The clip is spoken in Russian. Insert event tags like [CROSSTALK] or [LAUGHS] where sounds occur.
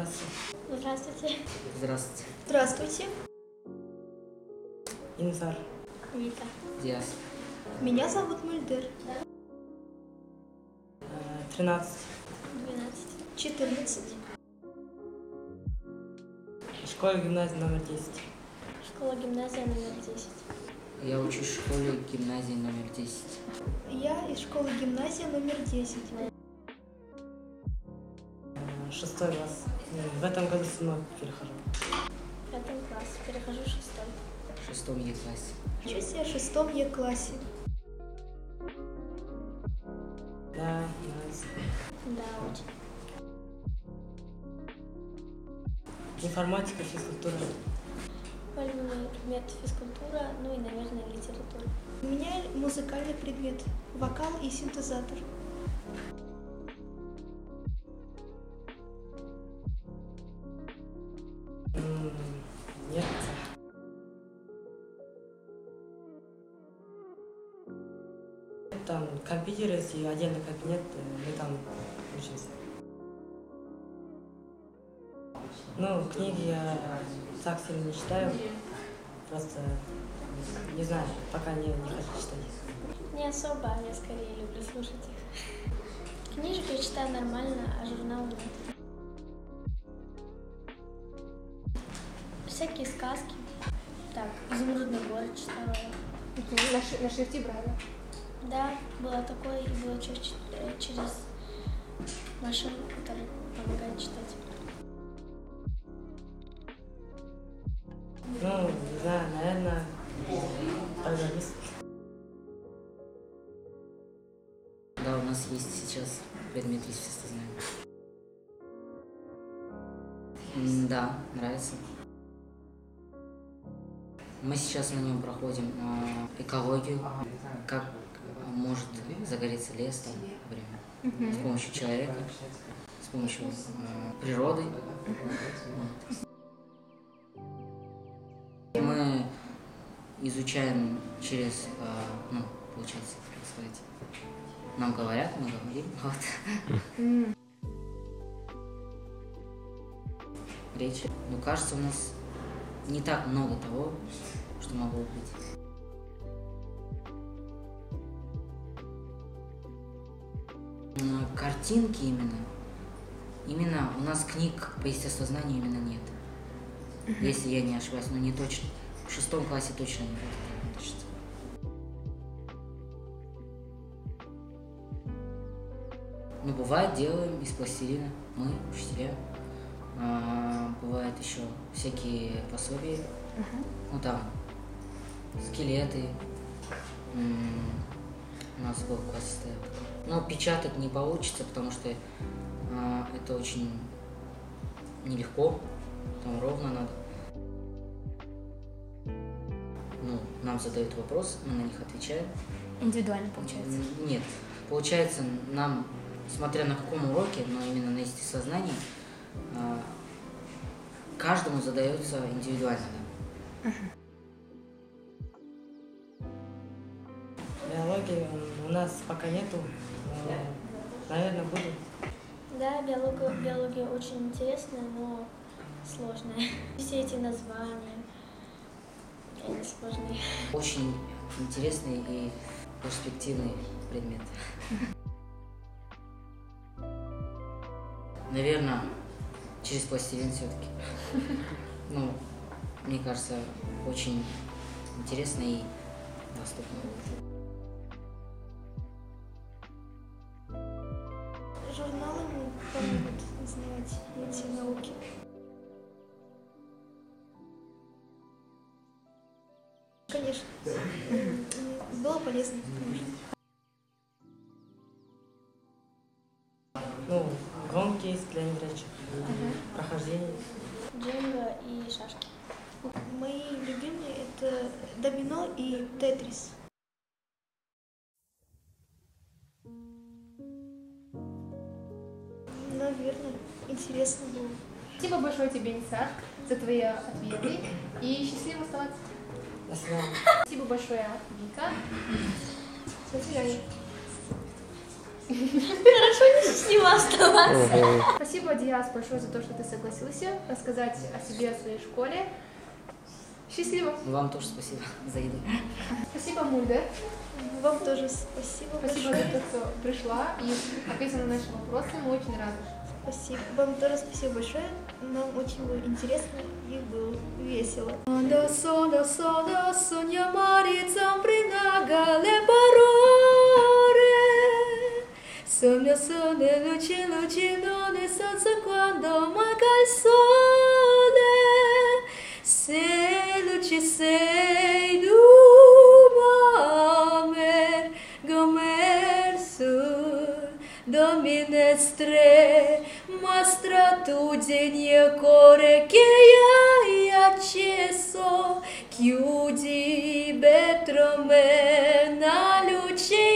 Здравствуйте. Здравствуйте. Здравствуйте. Здравствуйте. Инзар. Вика. Диас. Меня зовут Мульдер. Э, 13. 12. 14. Школа гимназия номер 10. Школа гимназия номер 10. Я учусь в школе гимназии номер 10. Я из школы гимназия номер 10. Шестой класс. В этом году седьмой перехожу. Пятый класс. Перехожу в шестой. В шестом Е классе. Учусь я в шестом Е-классе. Да, нравится. Да, очень. Информатика, физкультура. Любимый предмет физкультура, ну и, наверное, литература. У меня музыкальный предмет. Вокал и синтезатор. Там компьютер есть и отдельный кабинет, э, мы там учимся. Ну, книги я так сильно не читаю, просто не знаю, пока не, не хочу читать. Не особо, я скорее люблю слушать их. Книжки я читаю нормально, а журнал нет. Всякие сказки. Так, «Изумрудный город» читала. На, ши- на шрифте брали. Да, было такое, и было чуть через машину, которая помогает читать. Ну, не знаю, наверное, программист. Да, у нас есть сейчас предмет естествознания. Да, нравится. Мы сейчас на нем проходим а, экологию, как может загореться лес там, например, с помощью человека, с помощью а, природы. Вот. Мы изучаем через, а, ну, получается, как сказать, нам говорят, мы говорим, [LAUGHS] вот. Речь. Ну, кажется, у нас не так много того, что могло быть. Картинки именно. Именно у нас книг по естествознанию именно нет. Если я не ошибаюсь, но не точно. В шестом классе точно не будет. кажется. Ну, бывает, делаем из пластилина. Мы, учителя. А, бывает еще всякие пособия. Ну, там, скелеты. Нас был стоял. Но печатать не получится, потому что а, это очень нелегко. Там ровно надо. Ну, нам задают вопрос, мы на них отвечаем. Индивидуально получается. Нет. Получается, нам, смотря на каком уроке, но именно на естествознании, а, каждому задается индивидуально. да. Биологии м, у нас пока нету, но, наверное, будет. Да, биология, биология очень интересная, но сложная. Все эти названия, они сложные. Очень интересный и перспективный предмет. Наверное, через пластилин все-таки. [LAUGHS] Ну, мне кажется, очень интересно и доступно. Конечно. Было полезно. Ну, гонки есть для незрячих, прохождение. Джинго и шашки. Мои любимые это домино и тетрис. Наверное, интересно было. Спасибо большое тебе, Нисар, за твои ответы. И счастливо оставаться. До свидания. Спасибо большое, Вика. До свидания. Счастливо оставаться. Спасибо, Диас, большое за то, что ты согласился рассказать о себе, о своей школе. Счастливо. Вам тоже спасибо за еду. Спасибо, Мульдер. Вам тоже спасибо. Спасибо большое. за то, что пришла и ответила на наши вопросы. Мы очень рады. Спасибо. Вам тоже спасибо большое. Нам очень было интересно и было весело. Zambrinaga le parole Sogno sole luci lucinone senza quando Mostra tu degno cuore che hai acceso Chiudi vetro me na luce